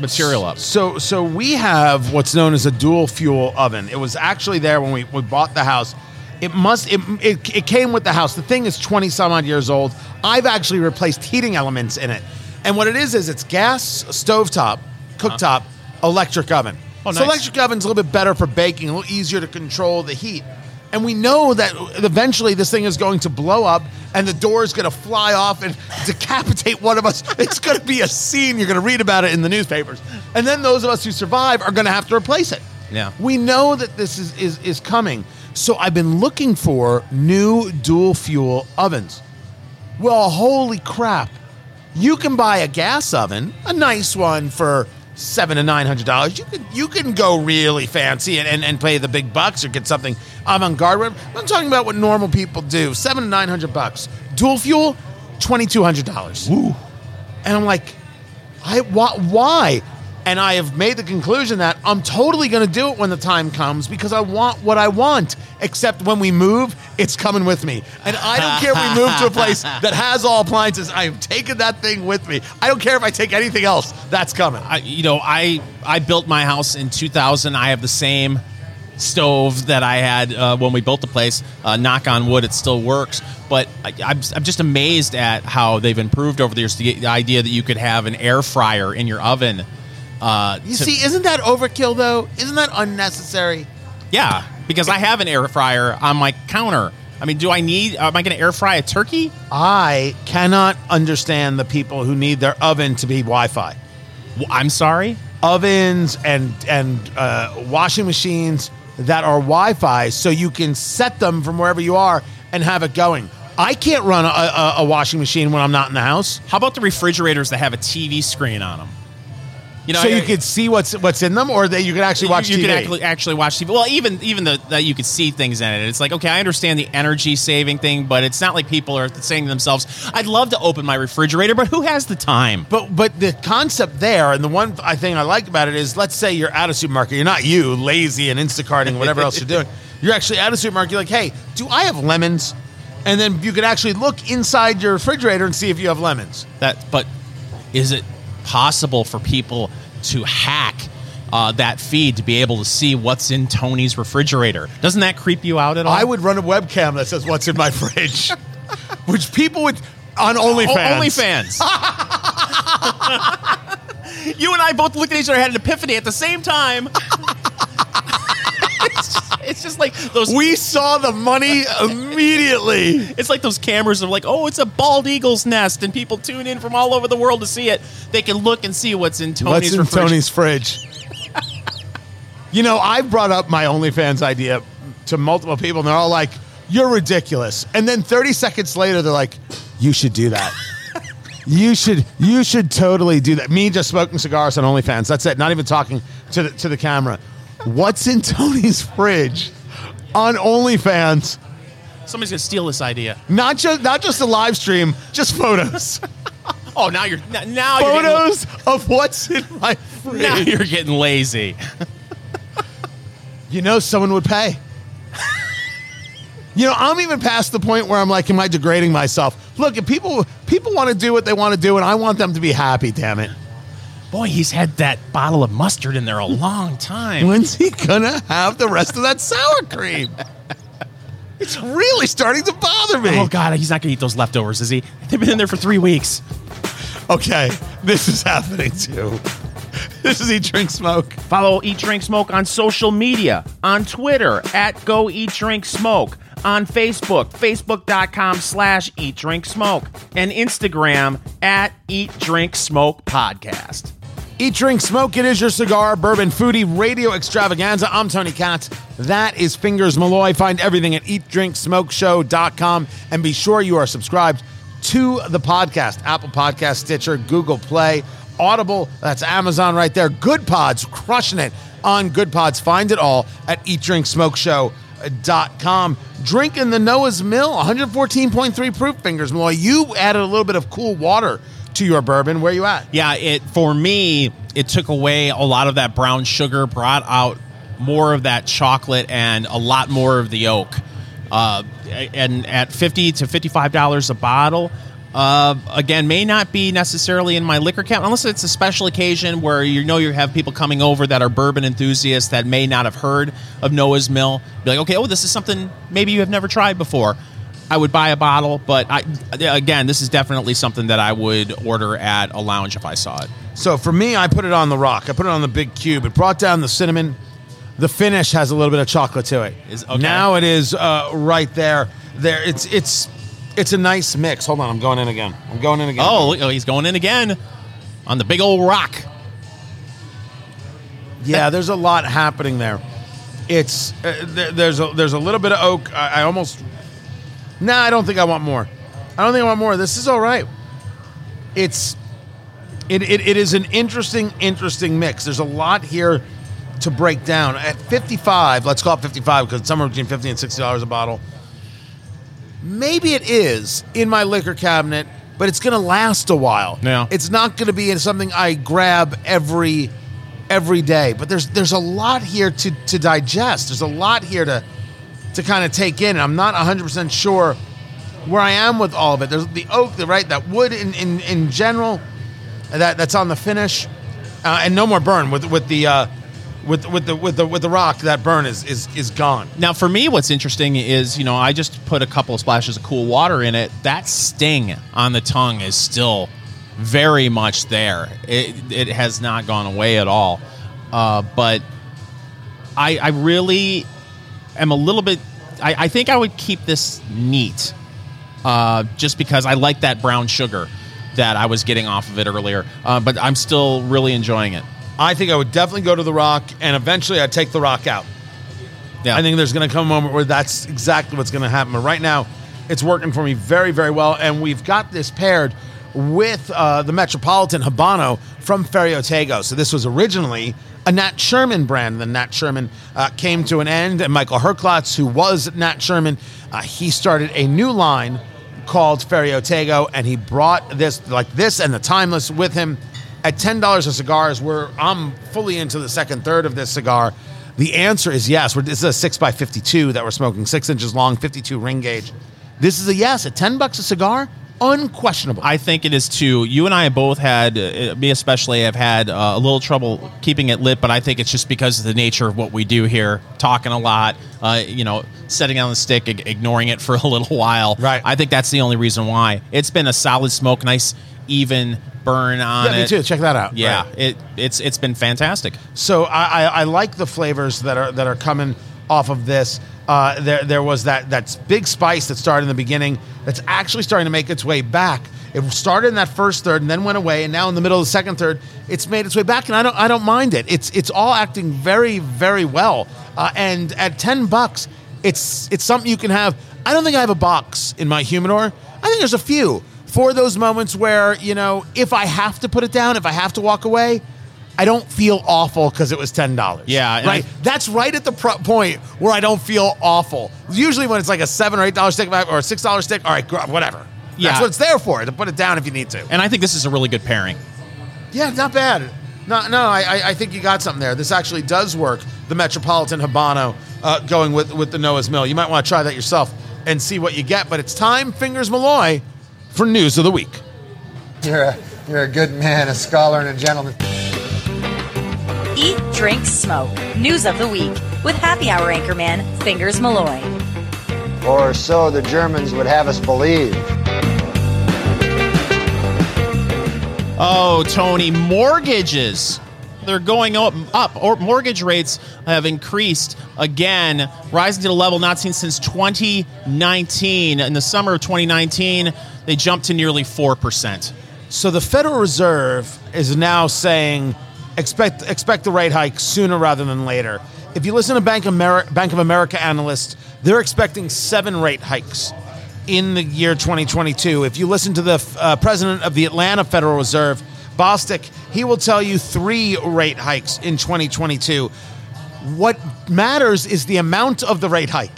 material up. So so we have what's known as a dual fuel oven. It was actually there when we, we bought the house. It must it, it it came with the house. The thing is 20 some odd years old. I've actually replaced heating elements in it. And what it is is it's gas, stovetop, cooktop, electric oven. Oh, So electric oven's a little bit better for baking, a little easier to control the heat. And we know that eventually this thing is going to blow up and the door is going to fly off and decapitate one of us. It's going to be a scene. You're going to read about it in the newspapers. And then those of us who survive are going to have to replace it. Yeah. We know that this is, is, is coming. So I've been looking for new dual fuel ovens. Well, holy crap. You can buy a gas oven, a nice one for seven to nine hundred dollars. You can you can go really fancy and, and, and pay the big bucks or get something avant-garde. I'm talking about what normal people do. Seven to nine hundred bucks. Dual fuel, twenty two hundred dollars. And I'm like, I why, why? And I have made the conclusion that I'm totally going to do it when the time comes because I want what I want. Except when we move, it's coming with me, and I don't care if we move to a place that has all appliances. I am taking that thing with me. I don't care if I take anything else. That's coming. I, you know, I I built my house in 2000. I have the same stove that I had uh, when we built the place. Uh, knock on wood, it still works. But I, I'm, I'm just amazed at how they've improved over the years. The, the idea that you could have an air fryer in your oven. Uh, You to- see, isn't that overkill though? Isn't that unnecessary? yeah, because I have an air fryer on my counter. I mean, do I need? Am I going to air fry a turkey? I cannot understand the people who need their oven to be Wi-Fi. I'm sorry. ovens and and uh, washing machines that are Wi-Fi, so you can set them from wherever you are and have it going. I can't run a, a, a washing machine when I'm not in the house, How about the refrigerators that have a TV screen on them? You know, so you could see what's what's in them, or that you could actually watch you, TV. You can actually, actually watch TV. Well, even even the, that you could see things in it. It's like okay, I understand the energy saving thing, but it's not like people are saying to themselves, "I'd love to open my refrigerator, but who has the time?" But but the concept there, and the one I thing I like about it is, let's say you're at a supermarket, you're not you, lazy and Instacarting, whatever else you're doing. You're actually at a supermarket. You're like, hey, do I have lemons? And then you could actually look inside your refrigerator and see if you have lemons. That, but is it possible for people to hack? Uh, that feed to be able to see what's in Tony's refrigerator. Doesn't that creep you out at all? I would run a webcam that says what's in my fridge, which people would on OnlyFans. Oh, OnlyFans. you and I both looked at each other, had an epiphany at the same time. It's, just, it's just like those. We saw the money immediately. It's like those cameras of like, oh, it's a bald eagle's nest, and people tune in from all over the world to see it. They can look and see what's in Tony's What's in refrigerator. Tony's fridge? you know, I've brought up my OnlyFans idea to multiple people, and they're all like, "You're ridiculous." And then 30 seconds later, they're like, "You should do that." You should you should totally do that. Me just smoking cigars on OnlyFans. That's it. Not even talking to the, to the camera. What's in Tony's fridge on OnlyFans? Somebody's gonna steal this idea. Not just not just a live stream, just photos. Oh, now you're now you're getting, photos of what's in my fridge. now you're getting lazy. You know, someone would pay. You know, I'm even past the point where I'm like, am I degrading myself? Look, if people people want to do what they want to do, and I want them to be happy. Damn it! Boy, he's had that bottle of mustard in there a long time. When's he gonna have the rest of that sour cream? It's really starting to bother me. Oh God, he's not gonna eat those leftovers, is he? They've been in there for three weeks. Okay, this is happening too. This is Eat, Drink, Smoke. Follow Eat Drink Smoke on social media, on Twitter at Go Eat Drink Smoke, on Facebook, facebook.com slash Eat Drink Smoke, and Instagram at Eat Drink Smoke Podcast. Eat, Drink, Smoke. It is your cigar, bourbon, foodie, radio extravaganza. I'm Tony Katz. That is Fingers Malloy. Find everything at eatdrinksmokeshow.com and be sure you are subscribed to the podcast Apple Podcast, Stitcher, Google Play, Audible. That's Amazon right there. Good Pods, crushing it on Good Pods. Find it all at eatdrinksmokeshow.com. Drinking the Noah's Mill, 114.3 proof, Fingers Malloy. You added a little bit of cool water to your bourbon. Where you at? Yeah, it for me, it took away a lot of that brown sugar, brought out more of that chocolate and a lot more of the oak. Uh, and at fifty to fifty-five dollars a bottle, uh, again, may not be necessarily in my liquor cabinet unless it's a special occasion where you know you have people coming over that are bourbon enthusiasts that may not have heard of Noah's Mill. Be like, okay, oh, this is something maybe you have never tried before. I would buy a bottle, but I, again, this is definitely something that I would order at a lounge if I saw it. So for me, I put it on the rock. I put it on the big cube. It brought down the cinnamon. The finish has a little bit of chocolate to it. Is- okay. Now it is uh, right there. There, it's it's it's a nice mix. Hold on, I'm going in again. I'm going in again. Oh, oh, he's going in again on the big old rock. yeah. There's a lot happening there. It's uh, there, there's a there's a little bit of oak. I, I almost. Nah, I don't think I want more. I don't think I want more. This is all right. It's it, it, it is an interesting, interesting mix. There's a lot here to break down. At 55, let's call it 55 because it's somewhere between 50 and 60 dollars a bottle. Maybe it is in my liquor cabinet, but it's going to last a while. Yeah. It's not going to be in something I grab every every day. But there's there's a lot here to to digest. There's a lot here to to kind of take in. And I'm not 100% sure where I am with all of it. There's the oak, the right, that wood in in, in general, that that's on the finish, uh, and no more burn with with the uh, with with the with the with the rock. That burn is is is gone. Now, for me, what's interesting is, you know, I just put a couple of splashes of cool water in it. That sting on the tongue is still very much there. It, it has not gone away at all. Uh, but I, I really am a little bit. I, I think I would keep this neat, uh, just because I like that brown sugar that I was getting off of it earlier. Uh, but I'm still really enjoying it. I think I would definitely go to the rock, and eventually I'd take the rock out. Yeah, I think there's going to come a moment where that's exactly what's going to happen. But right now, it's working for me very, very well. And we've got this paired with uh, the Metropolitan Habano from Ferio Tego. So this was originally a Nat Sherman brand. The Nat Sherman uh, came to an end, and Michael Herklots, who was Nat Sherman, uh, he started a new line called Ferio Tego, and he brought this like this and the Timeless with him at ten dollars a cigar. Is where I'm fully into the second third of this cigar. The answer is yes. We're, this is a six by fifty-two that we're smoking, six inches long, fifty-two ring gauge. This is a yes. At ten bucks a cigar, unquestionable. I think it is too. You and I have both had, uh, me especially, have had uh, a little trouble keeping it lit, but I think it's just because of the nature of what we do here, talking a lot, uh, you know, setting on the stick, ig- ignoring it for a little while. Right. I think that's the only reason why. It's been a solid smoke, nice, even burn on yeah, it. me too. Check that out. Yeah, Right. it it's it's been fantastic. So I, I, I like the flavors that are that are coming off of this. Uh, there there was that that big spice that started in the beginning that's actually starting to make its way back. It started in that first third and then went away, and now in the middle of the second third, it's made its way back, and I don't I don't mind it. It's it's all acting very very well. Uh, and at ten bucks, it's it's something you can have. I don't think I have a box in my humidor. I think there's a few for those moments where you know if I have to put it down, if I have to walk away. I don't feel awful because it was ten dollars. Yeah, right. I- That's right at the pro- point where I don't feel awful. Usually, when it's like a seven or eight dollar stick or a six dollar stick, all right, whatever. Yeah. That's what it's there for to put it down if you need to. And I think this is a really good pairing. Yeah, not bad. No, no, I, I- I think you got something there. This actually does work. The Metropolitan Habano uh, going with with the Noah's Mill. You might want to try that yourself and see what you get. But it's time, Fingers Malloy, for News of the Week. You're a, you're a good man, a scholar, and a gentleman. Eat, drink, smoke. News of the week with happy hour anchorman Fingers Malloy. Or so the Germans would have us believe. Oh, Tony, mortgages. They're going up, up. Or mortgage rates have increased again, rising to the level not seen since 2019. In the summer of 2019, they jumped to nearly 4%. So the Federal Reserve is now saying expect expect the rate hike sooner rather than later. If you listen to Bank, Ameri- Bank of America analysts, they're expecting seven rate hikes in the year 2022. If you listen to the uh, president of the Atlanta Federal Reserve, Bostic, he will tell you three rate hikes in 2022. What matters is the amount of the rate hike,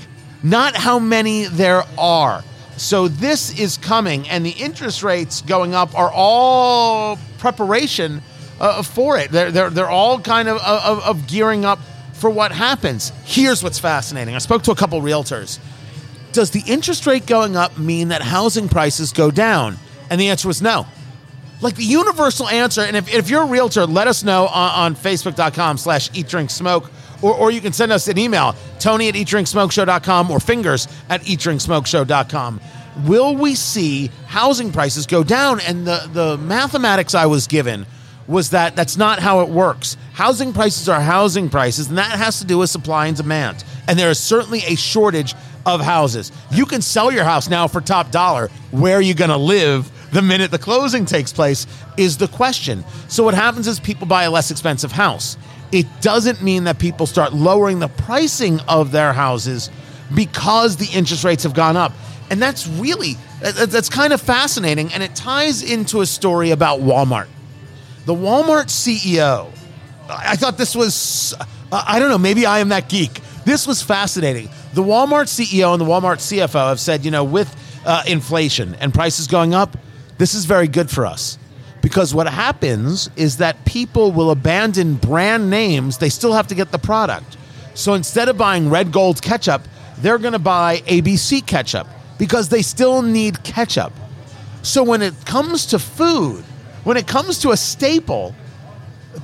not how many there are. So this is coming, and the interest rates going up are all preparation uh, for it. They're, they're, they're all kind of, of, of gearing up for what happens. Here's what's fascinating. I spoke to a couple realtors. Does the interest rate going up mean that housing prices go down? And the answer was no. Like the universal answer, and if, if you're a realtor, let us know on, on facebook.com slash eat drink smoke, or, or you can send us an email, Tony at eatdrinksmokeshow.com or fingers at eatdrinksmokeshow.com. Will we see housing prices go down? And the, the mathematics I was given was that that's not how it works. Housing prices are housing prices, and that has to do with supply and demand. And there is certainly a shortage of houses. You can sell your house now for top dollar. Where are you going to live the minute the closing takes place is the question. So what happens is people buy a less expensive house. It doesn't mean that people start lowering the pricing of their houses because the interest rates have gone up. And that's really that's kind of fascinating and it ties into a story about Walmart. The Walmart CEO, I thought this was I don't know, maybe I am that geek. This was fascinating. The Walmart CEO and the Walmart CFO have said, you know, with uh, inflation and prices going up, this is very good for us. Because what happens is that people will abandon brand names, they still have to get the product. So instead of buying red gold ketchup, they're going to buy ABC ketchup because they still need ketchup. So when it comes to food, when it comes to a staple,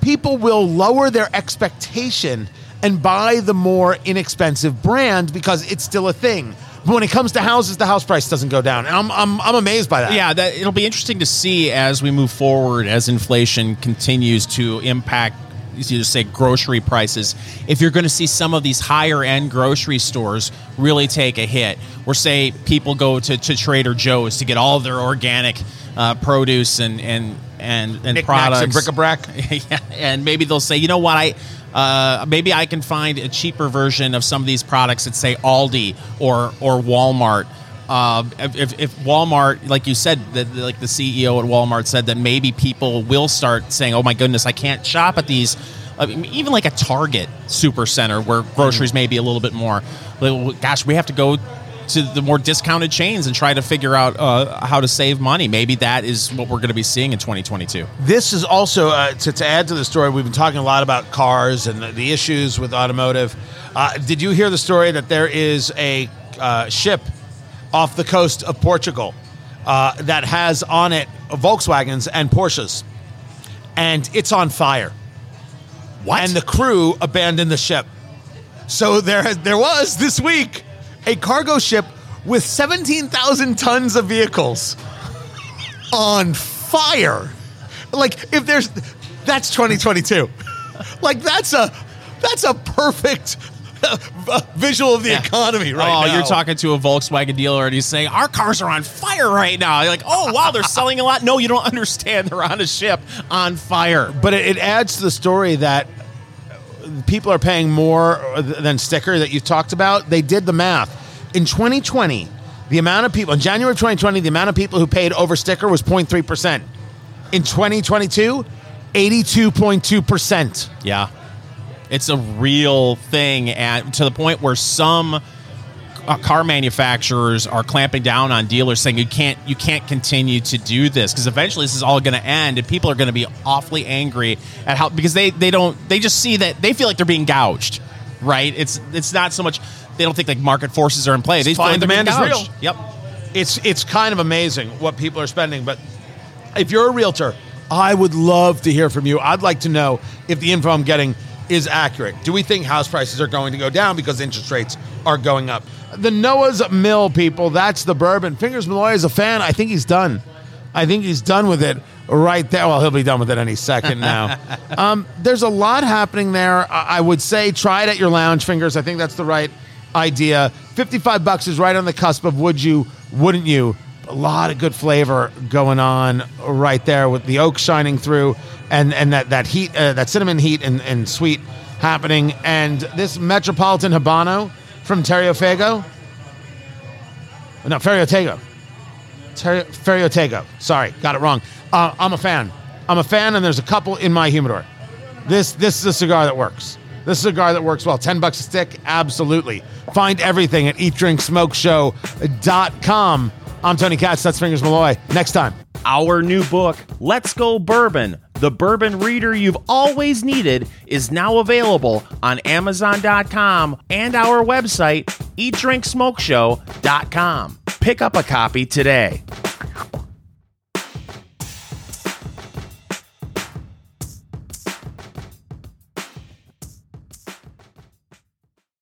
people will lower their expectation and buy the more inexpensive brand because it's still a thing. But when it comes to houses, the house price doesn't go down. And I'm, I'm, I'm amazed by that. Yeah, that, it'll be interesting to see as we move forward, as inflation continues to impact, you just say grocery prices. If you're going to see some of these higher end grocery stores really take a hit, or say people go to, to Trader Joe's to get all their organic uh, produce and and and, and products and bric-a-brac. yeah, and maybe they'll say, you know what, I uh, maybe I can find a cheaper version of some of these products at say Aldi or or Walmart. Uh, if, if Walmart, like you said, that like the CEO at Walmart said that maybe people will start saying, "Oh my goodness, I can't shop at these." I mean, even like a Target super center where groceries may be a little bit more. Gosh, we have to go to the more discounted chains and try to figure out uh, how to save money. Maybe that is what we're going to be seeing in 2022. This is also uh, to, to add to the story. We've been talking a lot about cars and the, the issues with automotive. Uh, did you hear the story that there is a uh, ship off the coast of Portugal uh, that has on it Volkswagens and Porsches, and it's on fire? What? And the crew abandoned the ship. So there, has, there was this week a cargo ship with 17,000 tons of vehicles on fire. Like if there's that's 2022. Like that's a that's a perfect uh, visual of the economy right oh, now. you're talking to a Volkswagen dealer and he's saying our cars are on fire right now. You're like, oh wow, they're selling a lot. No, you don't understand. They're on a ship on fire. but it, it adds to the story that people are paying more uh, than sticker that you talked about. They did the math. In 2020, the amount of people in January of 2020, the amount of people who paid over sticker was 0.3%. In 2022, 82.2%. Yeah, it's a real thing, and to the point where some uh, car manufacturers are clamping down on dealers, saying you can't you can't continue to do this because eventually this is all going to end, and people are going to be awfully angry at how because they they don't they just see that they feel like they're being gouged, right? It's it's not so much they don't think like market forces are in play. They Supply feel like demand is real. Yep. it's it's kind of amazing what people are spending. But if you're a realtor, I would love to hear from you. I'd like to know if the info I'm getting is accurate. Do we think house prices are going to go down because interest rates are going up? The Noah's Mill people, that's the bourbon. Fingers Malloy is a fan. I think he's done. I think he's done with it right there. Well, he'll be done with it any second now. um, there's a lot happening there. I I would say try it at your lounge fingers. I think that's the right idea. 55 bucks is right on the cusp of would you, wouldn't you? A lot of good flavor going on right there with the oak shining through and, and that, that heat, uh, that cinnamon heat and, and sweet happening. And this Metropolitan Habano from Terrio Fago. No, Ferio Tego. Ter- Ferio Tego. Sorry, got it wrong. Uh, I'm a fan. I'm a fan, and there's a couple in my humidor. This this is a cigar that works. This is a cigar that works well. Ten bucks a stick, absolutely. Find everything at eatdrinksmokeshow.com. I'm Tony Katz. That's Fingers Malloy. Next time. Our new book, Let's Go Bourbon, the bourbon reader you've always needed, is now available on Amazon.com and our website, eatdrinksmokeshow.com. Pick up a copy today.